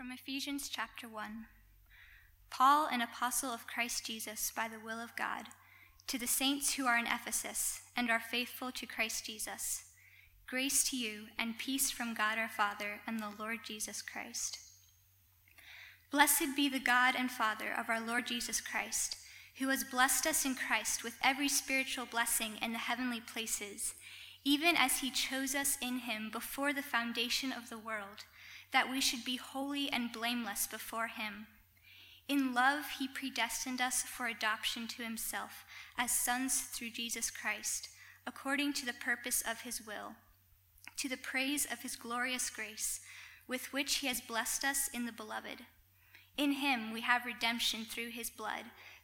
From Ephesians chapter 1 Paul, an apostle of Christ Jesus by the will of God, to the saints who are in Ephesus and are faithful to Christ Jesus, grace to you and peace from God our Father and the Lord Jesus Christ. Blessed be the God and Father of our Lord Jesus Christ, who has blessed us in Christ with every spiritual blessing in the heavenly places, even as he chose us in him before the foundation of the world, that we should be holy and blameless before him. In love, he predestined us for adoption to himself as sons through Jesus Christ, according to the purpose of his will, to the praise of his glorious grace, with which he has blessed us in the beloved. In him we have redemption through his blood,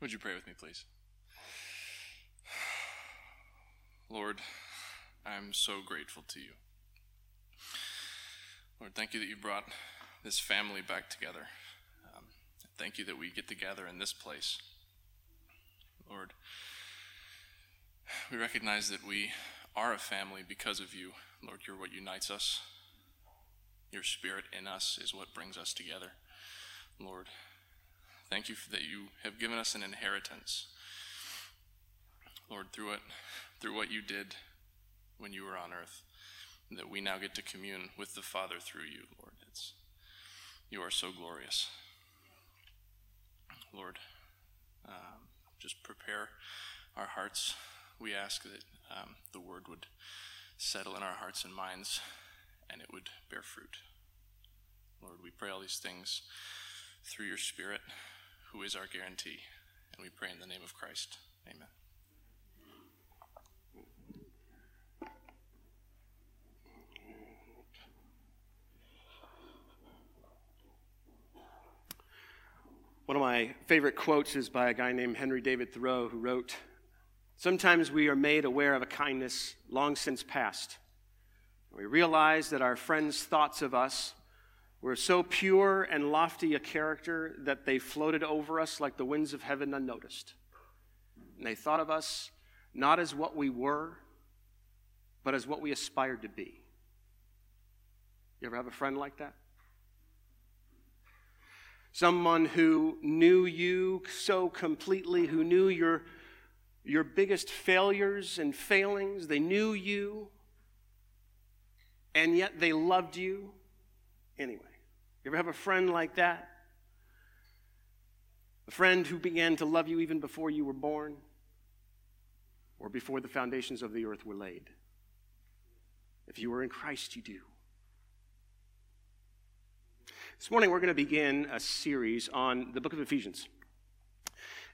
Would you pray with me, please? Lord, I'm so grateful to you. Lord, thank you that you brought this family back together. Um, thank you that we get together in this place. Lord, we recognize that we are a family because of you. Lord, you're what unites us. Your spirit in us is what brings us together. Lord, Thank you that you have given us an inheritance. Lord, through it, through what you did when you were on earth, that we now get to commune with the Father through you, Lord. It's you are so glorious. Lord, um, just prepare our hearts. We ask that um, the word would settle in our hearts and minds and it would bear fruit. Lord, we pray all these things through your Spirit who is our guarantee. And we pray in the name of Christ. Amen. One of my favorite quotes is by a guy named Henry David Thoreau, who wrote Sometimes we are made aware of a kindness long since past. We realize that our friends' thoughts of us were so pure and lofty a character that they floated over us like the winds of heaven unnoticed. And they thought of us not as what we were, but as what we aspired to be. You ever have a friend like that? Someone who knew you so completely, who knew your, your biggest failures and failings. They knew you, and yet they loved you anyway. You ever have a friend like that? A friend who began to love you even before you were born or before the foundations of the earth were laid? If you were in Christ, you do. This morning, we're going to begin a series on the book of Ephesians.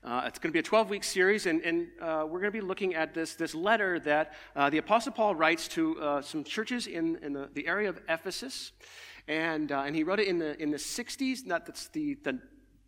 Uh, it's going to be a 12 week series, and, and uh, we're going to be looking at this, this letter that uh, the Apostle Paul writes to uh, some churches in, in the, the area of Ephesus. And, uh, and he wrote it in the, in the 60s, not that's the, the,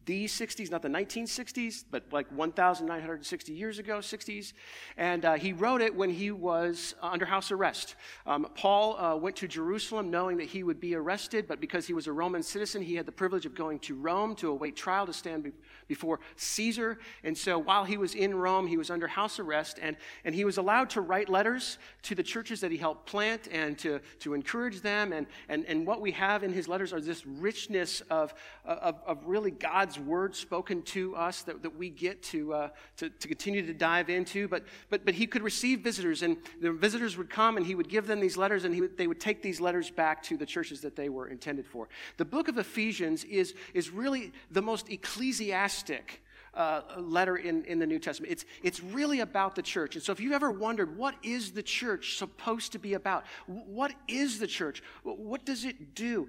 the 60s, not the 1960s, but like 1,960 years ago, 60s. And uh, he wrote it when he was uh, under house arrest. Um, Paul uh, went to Jerusalem knowing that he would be arrested, but because he was a Roman citizen, he had the privilege of going to Rome to await trial to stand be- before Caesar. And so while he was in Rome, he was under house arrest, and, and he was allowed to write letters to the churches that he helped plant and to, to encourage them. And, and, and what we have in his letters are this richness of, of, of really God's word spoken to us that, that we get to, uh, to, to continue to dive into. But, but, but he could receive visitors, and the visitors would come, and he would give them these letters, and he would, they would take these letters back to the churches that they were intended for. The book of Ephesians is, is really the most ecclesiastic uh, letter in, in the New Testament. It's, it's really about the church. And so if you've ever wondered, what is the church supposed to be about? What is the church? What does it do?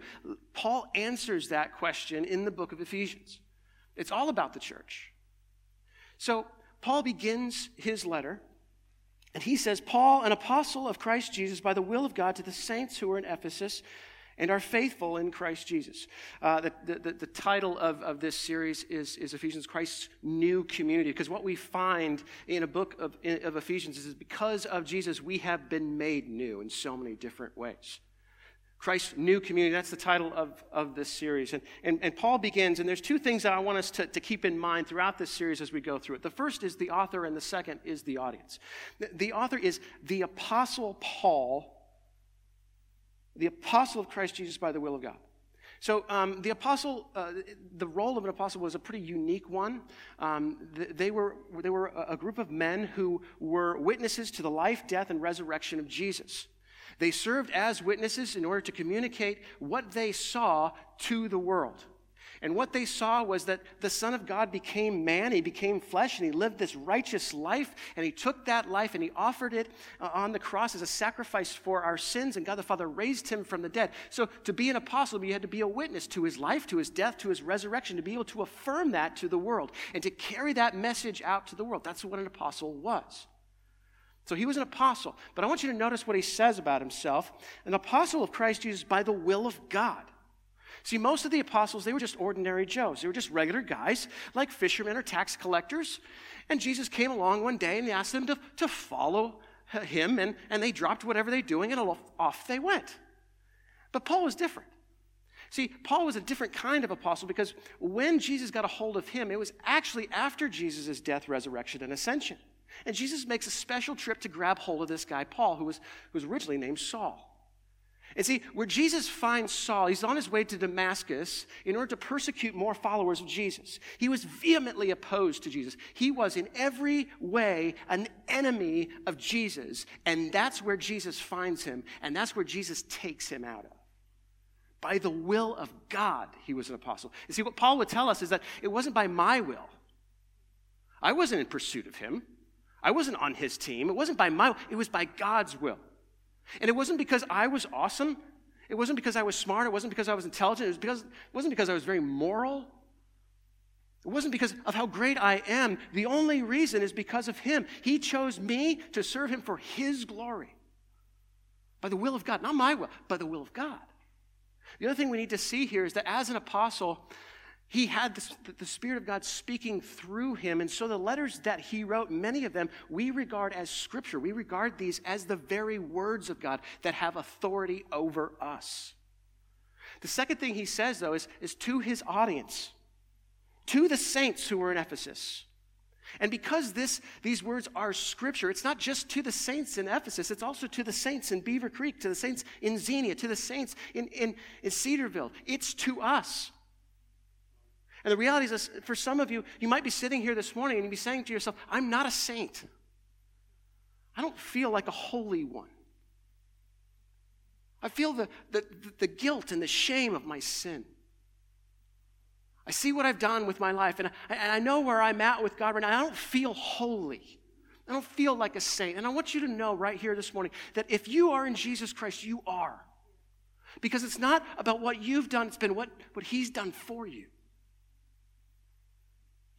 Paul answers that question in the book of Ephesians. It's all about the church. So Paul begins his letter, and he says, Paul, an apostle of Christ Jesus, by the will of God, to the saints who are in Ephesus and are faithful in Christ Jesus. Uh, the, the, the, title of, of this series is, is Ephesians, Christ's new community, because what we find in a book of, of Ephesians is because of Jesus, we have been made new in so many different ways. Christ's new community. That's the title of, of this series. And, and, and Paul begins, and there's two things that I want us to, to keep in mind throughout this series as we go through it. The first is the author, and the second is the audience. The, the author is the Apostle Paul, the Apostle of Christ Jesus by the will of God. So, um, the apostle, uh, the role of an apostle was a pretty unique one. Um, they, were, they were a group of men who were witnesses to the life, death, and resurrection of Jesus. They served as witnesses in order to communicate what they saw to the world. And what they saw was that the Son of God became man, he became flesh, and he lived this righteous life. And he took that life and he offered it uh, on the cross as a sacrifice for our sins. And God the Father raised him from the dead. So to be an apostle, you had to be a witness to his life, to his death, to his resurrection, to be able to affirm that to the world and to carry that message out to the world. That's what an apostle was. So he was an apostle. But I want you to notice what he says about himself an apostle of Christ Jesus by the will of God. See, most of the apostles, they were just ordinary Joes. They were just regular guys, like fishermen or tax collectors. And Jesus came along one day and he asked them to, to follow him, and, and they dropped whatever they're doing and off they went. But Paul was different. See, Paul was a different kind of apostle because when Jesus got a hold of him, it was actually after Jesus' death, resurrection, and ascension. And Jesus makes a special trip to grab hold of this guy, Paul, who was, who was originally named Saul. And see, where Jesus finds Saul, he's on his way to Damascus in order to persecute more followers of Jesus. He was vehemently opposed to Jesus. He was in every way an enemy of Jesus. And that's where Jesus finds him, and that's where Jesus takes him out of. By the will of God, he was an apostle. You see, what Paul would tell us is that it wasn't by my will. I wasn't in pursuit of him. I wasn't on his team. It wasn't by my it was by God's will. And it wasn't because I was awesome. It wasn't because I was smart. It wasn't because I was intelligent. It, was because, it wasn't because I was very moral. It wasn't because of how great I am. The only reason is because of him. He chose me to serve him for his glory. By the will of God. Not my will, by the will of God. The other thing we need to see here is that as an apostle, he had the, the, Spirit of God speaking through him. And so the letters that he wrote, many of them, we regard as Scripture. We regard these as the very words of God that have authority over us. The second thing he says, though, is, is to his audience, to the saints who were in Ephesus. And because this, these words are scripture, it's not just to the saints in Ephesus, it's also to the saints in Beavercreek, to the saints in Xenia, to the saints in, in, in Cedarville. It's to us. And the reality is, for some of you, you might be sitting here this morning and you'd be saying to yourself, I'm not a saint. I don't feel like a holy one. I feel the, the, the guilt and the shame of my sin. I see what I've done with my life, and I, and I know where I'm at with God right now. I don't feel holy. I don't feel like a saint. And I want you to know right here this morning that if you are in Jesus Christ, you are. Because it's not about what you've done, it's been what, what He's done for you.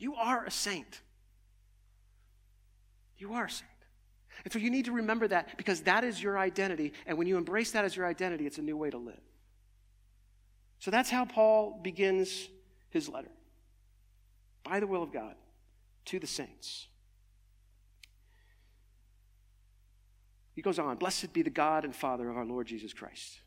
You are a saint. You are a saint. And so you need to remember that because that is your identity. And when you embrace that as your identity, it's a new way to live. So that's how Paul begins his letter by the will of God to the saints. He goes on Blessed be the God and Father of our Lord Jesus Christ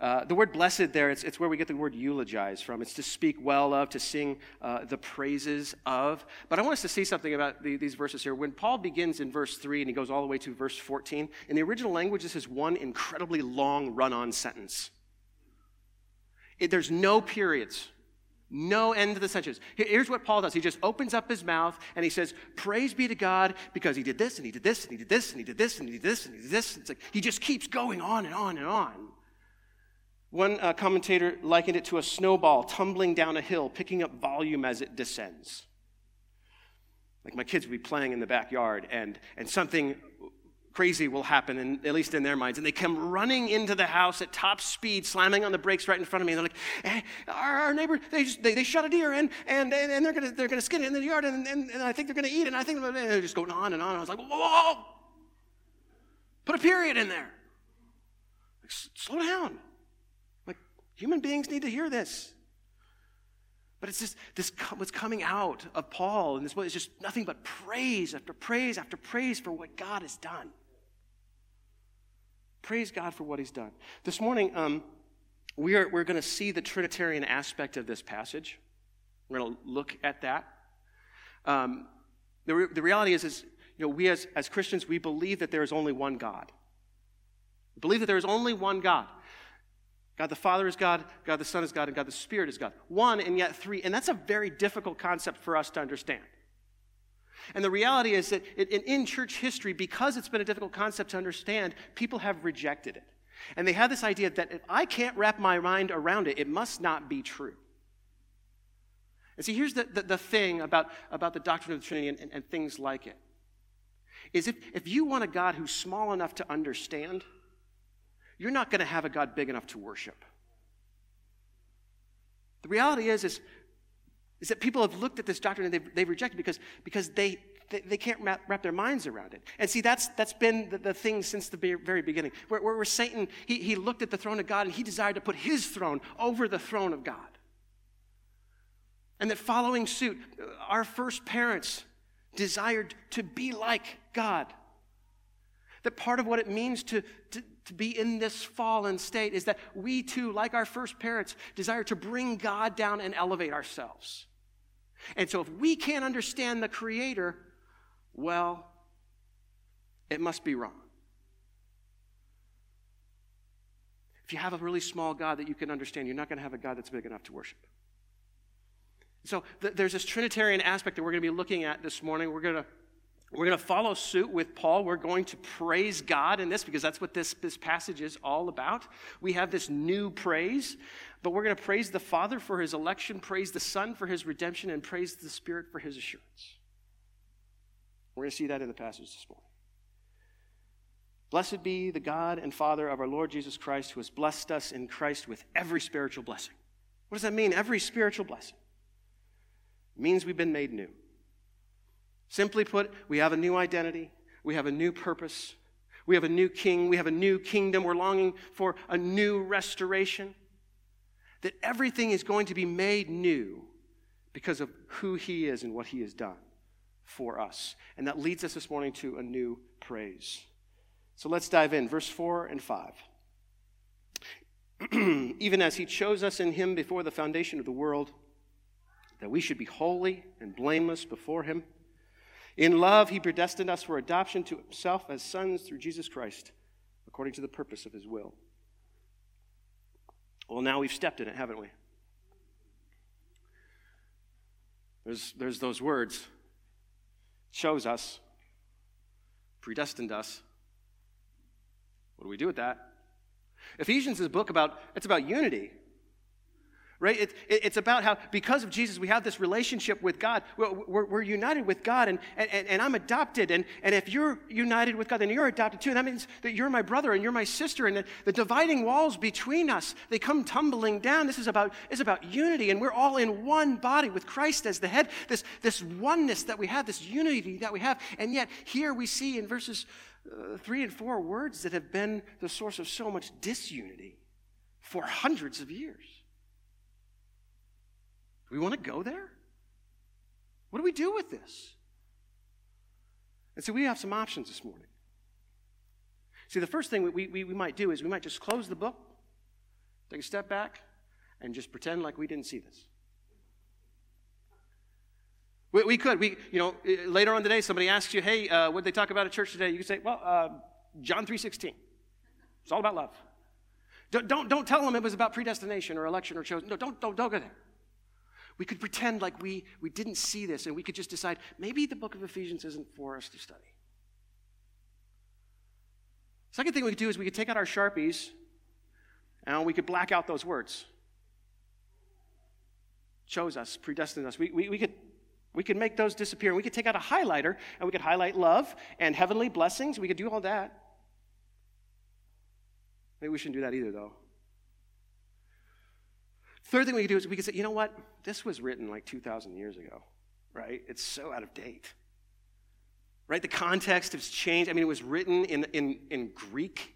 uh, the word blessed there, it's, it's, where we get the word eulogize from. It's to speak well of, to sing uh, the praises of. But I want us to see something about the, these verses here. When Paul begins in verse 3 and he goes all the way to verse 14, in the original language, this is one incredibly long run on sentence. It, there's no periods, no end to the sentence. Here's what Paul does he just opens up his mouth and he says, Praise be to God because he did this and he did this and he did this and he did this and he did this and he did this. It's like he just keeps going on and on and on. One uh, commentator likened it to a snowball tumbling down a hill, picking up volume as it descends. Like my kids would be playing in the backyard, and, and something crazy will happen, and, at least in their minds. And they come running into the house at top speed, slamming on the brakes right in front of me. And they're like, hey, our, our, neighbor, they, just, they, they shot a deer and, and, and, and they're going to they're gonna skin it in the yard, and, and, and I think they're going to eat it. And I think and they're just going on and on. I was like, whoa, whoa, whoa. put a period in there. Like, slow down. Human beings need to hear this. But it's just this what's coming out of Paul, and this is just nothing but praise after praise after praise for what God has done. Praise God for what He's done. This morning, um, we are, we're going to see the Trinitarian aspect of this passage. We're going to look at that. Um, the, re- the reality is, is, you know, we as, as Christians, we believe that there is only one God. We believe that there is only one God. God the Father is God, God the Son is God, and God the Spirit is God. One and yet three. And that's a very difficult concept for us to understand. And the reality is that in church history, because it's been a difficult concept to understand, people have rejected it. And they have this idea that if I can't wrap my mind around it, it must not be true. And see, here's the, the, the thing about, about the doctrine of the Trinity and, and, and things like it is if, if you want a God who's small enough to understand, you're not going to have a God big enough to worship. The reality is, is, is that people have looked at this doctrine and they've, they've rejected because, because they, they, they can't wrap, wrap, their minds around it. And see, that's, that's been the, the thing since the very beginning. Where, where, where Satan, he, he looked at the throne of God and he desired to put his throne over the throne of God. And that following suit, our first parents desired to be like God. That part of what it means to, to, to be in this fallen state is that we too, like our first parents, desire to bring God down and elevate ourselves. And so if we can't understand the Creator, well, it must be wrong. If you have a really small God that you can understand, you're not going to have a God that's big enough to worship. So th- there's this Trinitarian aspect that we're going to be looking at this morning. We're going to we're going to follow suit with Paul. We're going to praise God in this because that's what this, this passage is all about. We have this new praise, but we're going to praise the Father for his election, praise the Son for his redemption, and praise the Spirit for his assurance. We're going to see that in the passage this morning. Blessed be the God and Father of our Lord Jesus Christ, who has blessed us in Christ with every spiritual blessing. What does that mean? Every spiritual blessing. It means we've been made new. Simply put, we have a new identity, we have a new purpose, we have a new king, we have a new kingdom, we're longing for a new restoration. That everything is going to be made new because of who he is and what he has done for us. And that leads us this morning to a new praise. So let's dive in. Verse 4 and 5. Even as he chose us in him before the foundation of the world, that we should be holy and blameless before him. In love, he predestined us for adoption to himself as sons through Jesus Christ, according to the purpose of his will. Well, now we've stepped in it, haven't we? There's, there's those words chose us, predestined us. What do we do with that? Ephesians is a book about it's about unity right? It, it, it's about how, because of Jesus, we have this relationship with God. We're, we're, we're united with God, and, and, and I'm adopted. And, and if you're united with God, then you're adopted too. That means that you're my brother and you're my sister. And the, the dividing walls between us, they come tumbling down. This is about, is about unity, and we're all in one body with Christ as the head. This, this oneness that we have, this unity that we have. And yet, here we see in verses uh, three and four words that have been the source of so much disunity for hundreds of years. We want to go there? What do we do with this? And so we have some options this morning. See, the first thing we, we, we might do is we might just close the book, take a step back, and just pretend like we didn't see this. We, we could. We, you know, later on today, somebody asks you, hey, uh, what did they talk about at church today? You can say, well, uh, John 3.16. It's all about love. Don't, don't, don't tell them it was about predestination or election or chosen. No, don't, don't, don't go there. We could pretend like we, we didn't see this and we could just decide maybe the book of Ephesians isn't for us to study. Second thing we could do is we could take out our Sharpies and we could black out those words. Chose us, predestined us. We, we, we, could, We could make those disappear. We could take out a highlighter and we could highlight love and heavenly blessings. We could do all that. Maybe we shouldn't do that either, though. Third thing we could do is we could say, you know what? This was written like 2,000 years ago, right? It's so out of date. Right? The context has changed. I mean, it was written in, in, in Greek.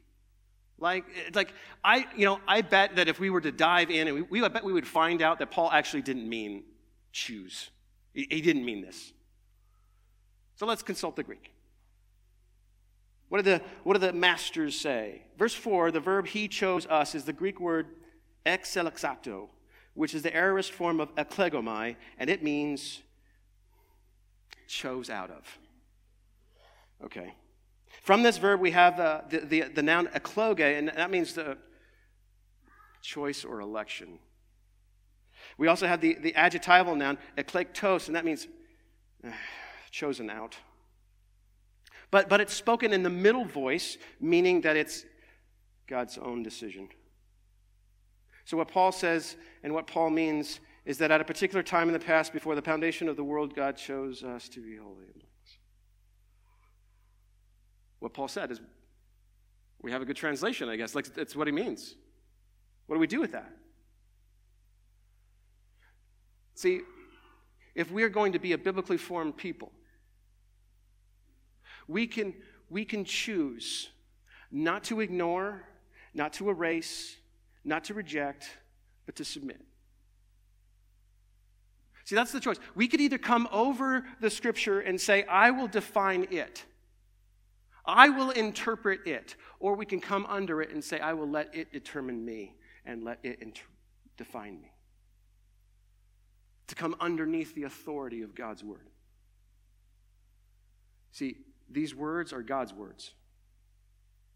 Like, like I, you know, I bet that if we were to dive in, and we, we I bet we would find out that Paul actually didn't mean choose. He, he didn't mean this. So let's consult the Greek. What do the, what do the masters say? Verse 4, the verb he chose us is the Greek word exelexato, which is the aorist form of eklegomai, and it means chose out of. Okay. From this verb, we have the, the, the, the noun ekloge, and that means the choice or election. We also have the, the adjectival noun eklektos, and that means uh, chosen out. But, but it's spoken in the middle voice, meaning that it's God's own decision. So, what Paul says and what Paul means is that at a particular time in the past, before the foundation of the world, God chose us to be holy and blameless. What Paul said is, we have a good translation, I guess. Like, that's what he means. What do we do with that? See, if we are going to be a biblically formed people, we can, we can choose not to ignore, not to erase, not to reject, but to submit. See, that's the choice. We could either come over the scripture and say, I will define it, I will interpret it, or we can come under it and say, I will let it determine me and let it inter- define me. To come underneath the authority of God's word. See, these words are God's words,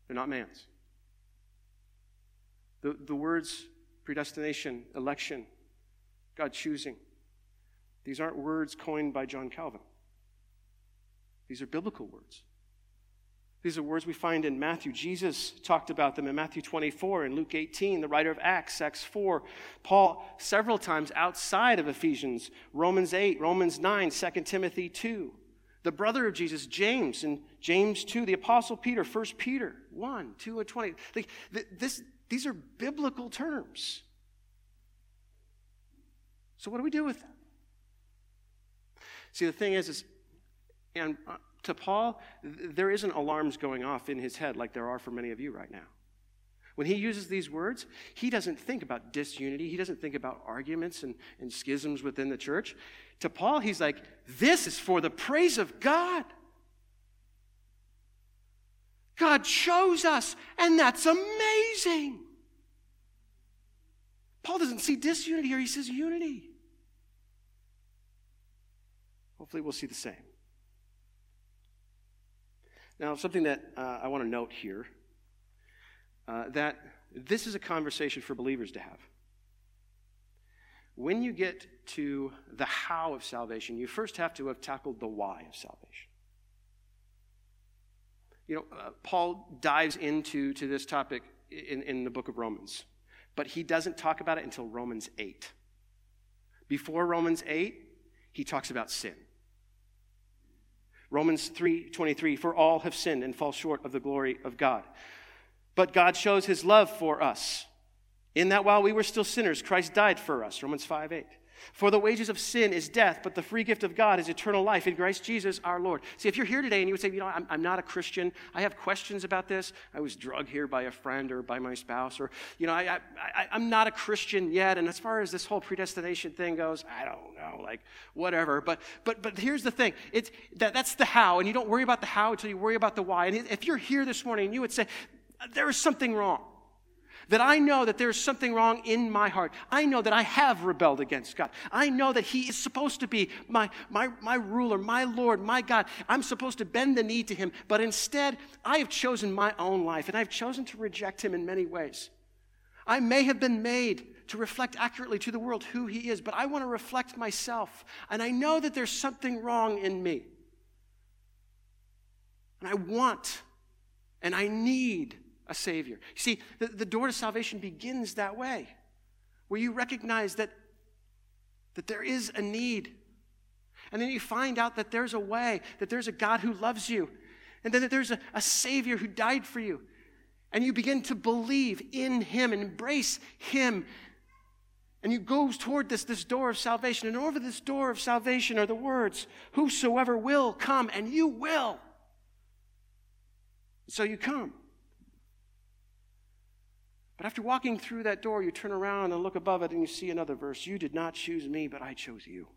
they're not man's. The, the words predestination, election, God choosing, these aren't words coined by John Calvin. These are biblical words. These are words we find in Matthew. Jesus talked about them in Matthew 24 and Luke 18, the writer of Acts, Acts 4. Paul, several times outside of Ephesians, Romans 8, Romans 9, 2 Timothy 2. The brother of Jesus, James, in James 2, the apostle Peter, 1 Peter 1, 2 and 20. Like, this, these are biblical terms. So, what do we do with them? See, the thing is, is and uh, to Paul, there isn't alarms going off in his head like there are for many of you right now. When he uses these words, he doesn't think about disunity. He doesn't think about arguments and, and schisms within the church. To Paul, he's like, this is for the praise of God. God chose us, and that's amazing. Paul doesn't see disunity here, he says unity. Hopefully, we'll see the same. Now, something that uh, I want to note here uh, that this is a conversation for believers to have. When you get to the how of salvation, you first have to have tackled the why of salvation. You know, uh, Paul dives into to this topic in, in the book of Romans, but he doesn't talk about it until Romans 8. Before Romans 8, he talks about sin. Romans 3:23 for all have sinned and fall short of the glory of God. But God shows his love for us in that while we were still sinners Christ died for us. Romans 5:8. For the wages of sin is death, but the free gift of God is eternal life in Christ Jesus our Lord. See, if you're here today and you would say, you know, I'm, I'm, not a Christian, I have questions about this. I was drugged here by a friend or by my spouse, or, you know, I, I, I'm not a Christian yet. And as far as this whole predestination thing goes, I don't know, like, whatever. But, but, but here's the thing it's, that, that's the how, and you don't worry about the how until you worry about the why. And if you're here this morning and you would say, there is something wrong, that I know that there's something wrong in my heart. I know that I have rebelled against God. I know that He is supposed to be my, my, my ruler, my Lord, my God. I'm supposed to bend the knee to Him, but instead, I have chosen my own life, and I've chosen to reject Him in many ways. I may have been made to reflect accurately to the world who He is, but I want to reflect myself, and I know that there's something wrong in me. And I want and I need a Savior. You see, the, the door to salvation begins that way, where you recognize that, that there is a need. And then you find out that there's a way, that there's a God who loves you, and then that there's a, a Savior who died for you. And you begin to believe in Him and embrace Him. And you go toward this, this door of salvation. And over this door of salvation are the words, Whosoever will come, and you will. So you come. But after walking through that door, you turn around and look above it and you see another verse You did not choose me, but I chose you.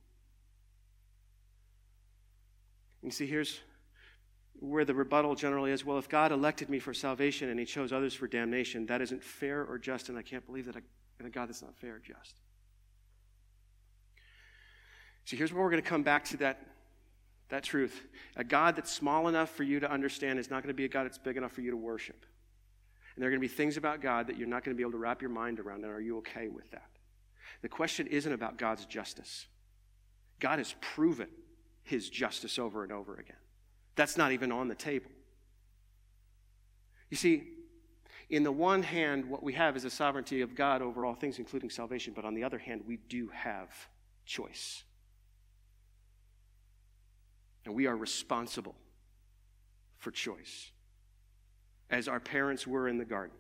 And see, here's where the rebuttal generally is well, if God elected me for salvation and he chose others for damnation, that isn't fair or just, and I can't believe that a God that's not fair or just. See, here's where we're going to come back to that, that truth. A God that's small enough for you to understand is not going to be a God that's big enough for you to worship. And there are going to be things about God that you're not going to be able to wrap your mind around. And are you okay with that? The question isn't about God's justice. God has proven his justice over and over again. That's not even on the table. You see, in the one hand, what we have is the sovereignty of God over all things, including salvation, but on the other hand, we do have choice. And we are responsible for choice as our parents were in the garden.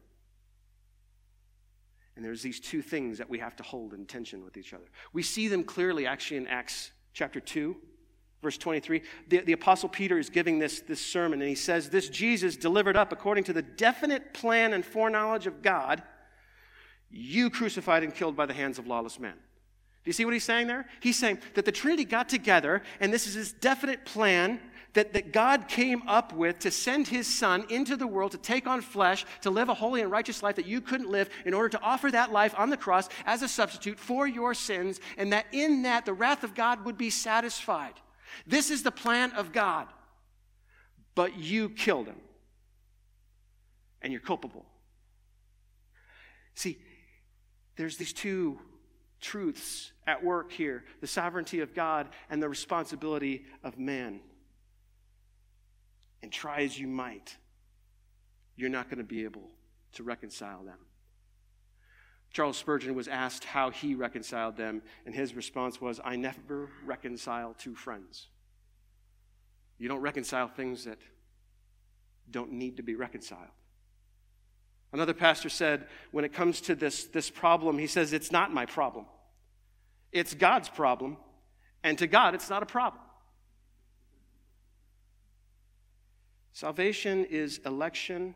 And there's these two things that we have to hold in tension with each other. We see them clearly actually in Acts chapter 2, verse 23. The, the Apostle Peter is giving this, this sermon, and he says, This Jesus delivered up according to the definite plan and foreknowledge of God, you crucified and killed by the hands of lawless men. Do you see what he's saying there? He's saying that the Trinity got together, and this is his definite plan that, that God came up with to send his son into the world to take on flesh, to live a holy and righteous life that you couldn't live, in order to offer that life on the cross as a substitute for your sins, and that in that the wrath of God would be satisfied. This is the plan of God. But you killed him. And you're culpable. See, there's these two truths at work here the sovereignty of God and the responsibility of man and try as you might, you're not going to be able to reconcile them. Charles Spurgeon was asked how he reconciled them, and his response was, I never reconcile two friends. You don't reconcile things that don't need to be reconciled. Another pastor said, when it comes to this, this problem, he says, It's not my problem. It's God's problem, and to God, it's not a problem. Salvation is election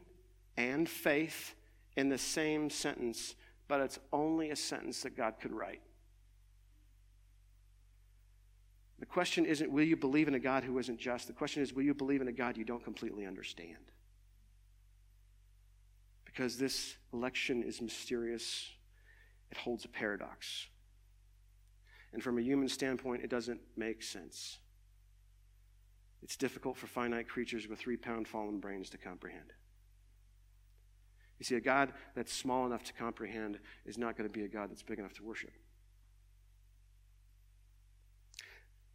and faith in the same sentence, but it's only a sentence that God could write. The question isn't, will you believe in a God who isn't just? The question is, will you believe in a God you don't completely understand? Because this election is mysterious, it holds a paradox. And from a human standpoint, it doesn't make sense. It's difficult for finite creatures with three pound fallen brains to comprehend. You see, a God that's small enough to comprehend is not going to be a God that's big enough to worship.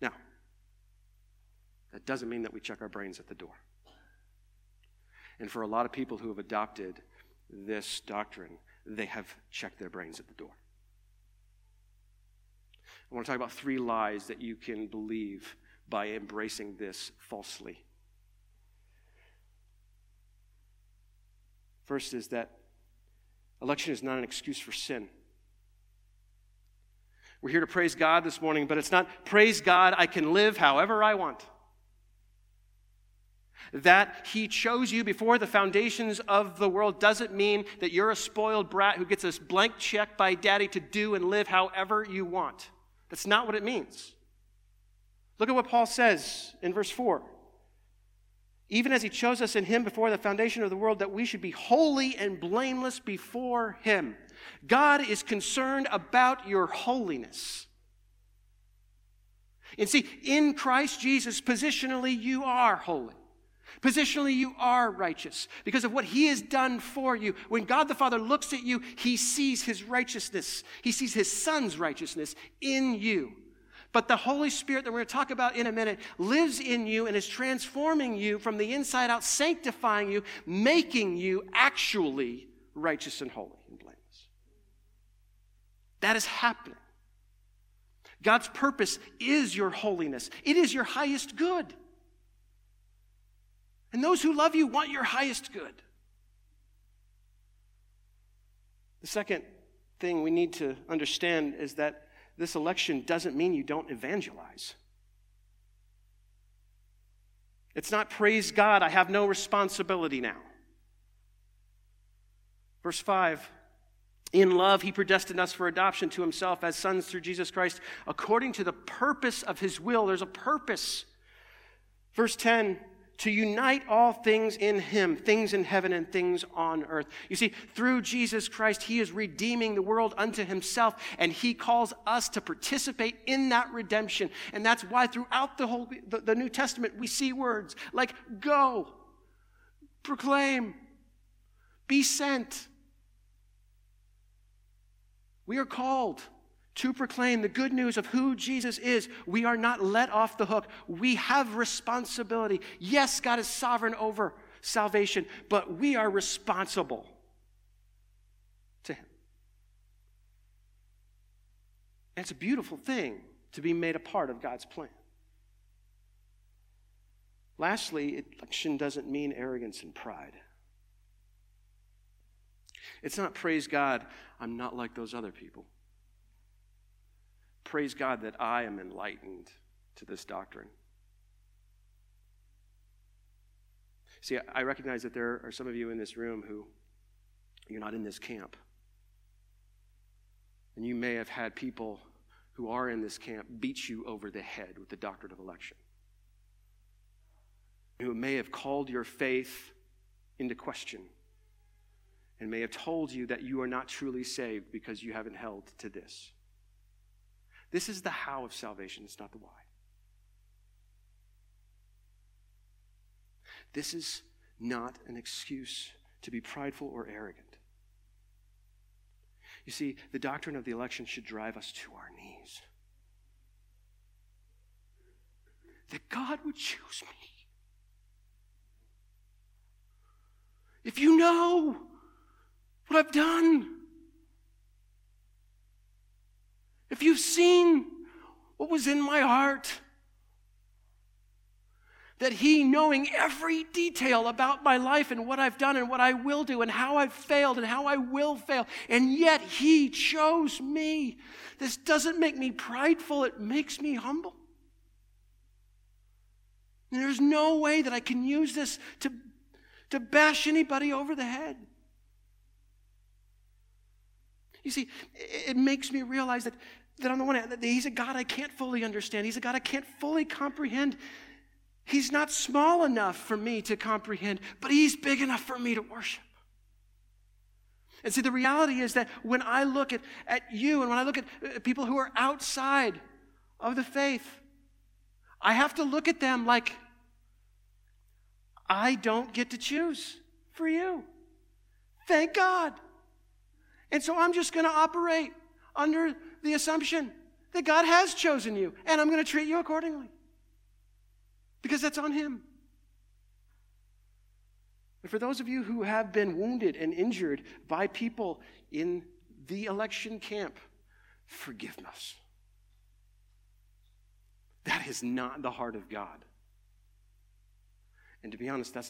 Now, that doesn't mean that we check our brains at the door. And for a lot of people who have adopted this doctrine, they have checked their brains at the door. I want to talk about three lies that you can believe by embracing this falsely. First is that election is not an excuse for sin. We're here to praise God this morning, but it's not praise God, I can live however I want. That He chose you before the foundations of the world doesn't mean that you're a spoiled brat who gets a blank check by daddy to do and live however you want. That's not what it means. Look at what Paul says in verse 4. Even as he chose us in him before the foundation of the world, that we should be holy and blameless before him. God is concerned about your holiness. And see, in Christ Jesus, positionally, you are holy. Positionally, you are righteous because of what He has done for you. When God the Father looks at you, He sees His righteousness, He sees His Son's righteousness in you. But the Holy Spirit that we're going to talk about in a minute lives in you and is transforming you from the inside out, sanctifying you, making you actually righteous and holy and blameless. That is happening. God's purpose is your holiness, it is your highest good. And those who love you want your highest good. The second thing we need to understand is that this election doesn't mean you don't evangelize. It's not praise God, I have no responsibility now. Verse 5 In love, he predestined us for adoption to himself as sons through Jesus Christ, according to the purpose of his will. There's a purpose. Verse 10 to unite all things in him, things in heaven and things on earth. You see, through Jesus Christ, he is redeeming the world unto himself, and he calls us to participate in that redemption. And that's why throughout the whole the, the New Testament we see words like go, proclaim, be sent. We are called to proclaim the good news of who Jesus is. We are not let off the hook. We have responsibility. Yes, God is sovereign over salvation, but we are responsible to Him. And it's a beautiful thing to be made a part of God's plan. Lastly, election doesn't mean arrogance and pride. It's not praise God, I'm not like those other people. Praise God that I am enlightened to this doctrine. See, I recognize that there are some of you in this room who you're not in this camp. And you may have had people who are in this camp beat you over the head with the doctrine of election. Who may have called your faith into question and may have told you that you are not truly saved because you haven't held to this. This is the how of salvation, it's not the why. This is not an excuse to be prideful or arrogant. You see, the doctrine of the election should drive us to our knees. That God would choose me. If you know what I've done. If you've seen what was in my heart, that He, knowing every detail about my life and what I've done and what I will do and how I've failed and how I will fail, and yet He chose me. This doesn't make me prideful, it makes me humble. And there's no way that I can use this to, to bash anybody over the head. You see, it makes me realize that, that on the one hand, that He's a God I can't fully understand. He's a God I can't fully comprehend. He's not small enough for me to comprehend, but He's big enough for me to worship. And see, the reality is that when I look at, at you and when I look at uh, people who are outside of the faith, I have to look at them like I don't get to choose for you. Thank God. And so I'm just going to operate under the assumption that God has chosen you, and I'm going to treat you accordingly because that's on Him. And for those of you who have been wounded and injured by people in the election camp, forgiveness. That is not the heart of God. And to be honest, that's